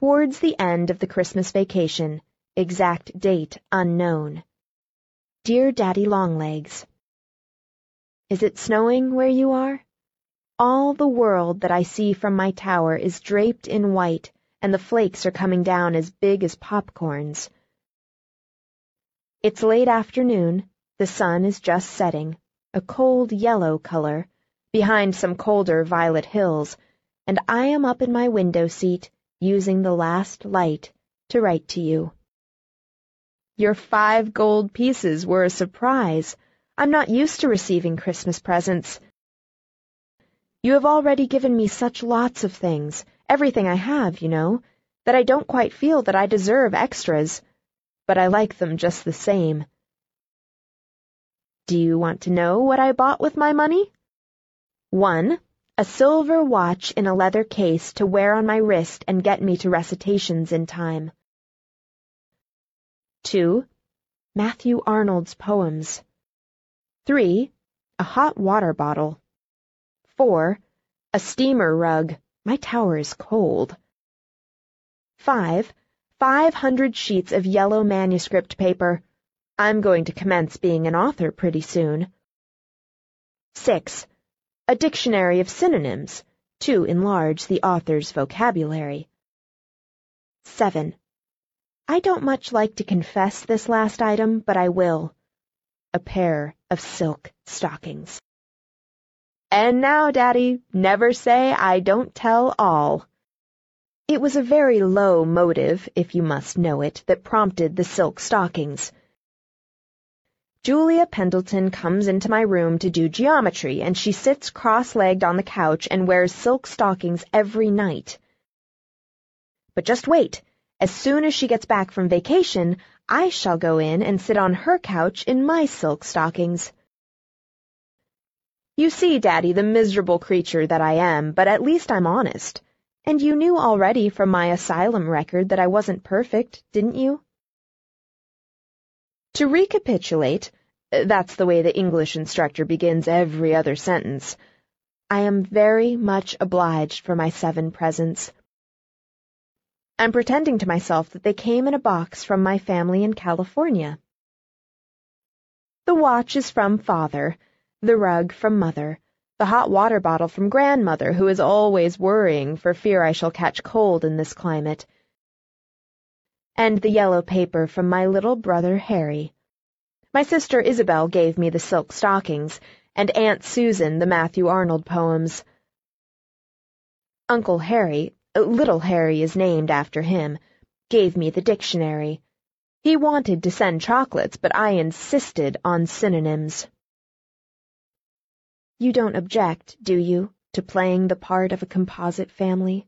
Towards the end of the Christmas vacation, exact date unknown. Dear Daddy Longlegs, Is it snowing where you are? All the world that I see from my tower is draped in white, and the flakes are coming down as big as popcorns. It's late afternoon, the sun is just setting, a cold yellow color, behind some colder violet hills, and I am up in my window seat, using the last light to write to you. Your five gold pieces were a surprise. I'm not used to receiving Christmas presents. You have already given me such lots of things, everything I have, you know, that I don't quite feel that I deserve extras, but I like them just the same. Do you want to know what I bought with my money? 1. A silver watch in a leather case to wear on my wrist and get me to recitations in time. 2. Matthew Arnold's poems. 3. A hot water bottle. 4. A steamer rug. My tower is cold. 5. 500 sheets of yellow manuscript paper. I'm going to commence being an author pretty soon. 6. A dictionary of synonyms to enlarge the author's vocabulary. 7. I don't much like to confess this last item, but I will. A pair of silk stockings. And now, Daddy, never say I don't tell all. It was a very low motive, if you must know it, that prompted the silk stockings. Julia Pendleton comes into my room to do geometry, and she sits cross-legged on the couch and wears silk stockings every night. But just wait. As soon as she gets back from vacation, I shall go in and sit on her couch in my silk stockings. You see, Daddy, the miserable creature that I am, but at least I'm honest. And you knew already from my asylum record that I wasn't perfect, didn't you? To recapitulate, that's the way the English instructor begins every other sentence. I am very much obliged for my seven presents. I'm pretending to myself that they came in a box from my family in California. The watch is from Father the rug from Mother, the hot water bottle from Grandmother, who is always worrying for fear I shall catch cold in this climate, and the yellow paper from my little brother Harry. My sister Isabel gave me the silk stockings, and Aunt Susan the Matthew Arnold poems. Uncle Harry, uh, little Harry is named after him, gave me the dictionary. He wanted to send chocolates, but I insisted on synonyms. You don't object, do you, to playing the part of a composite family?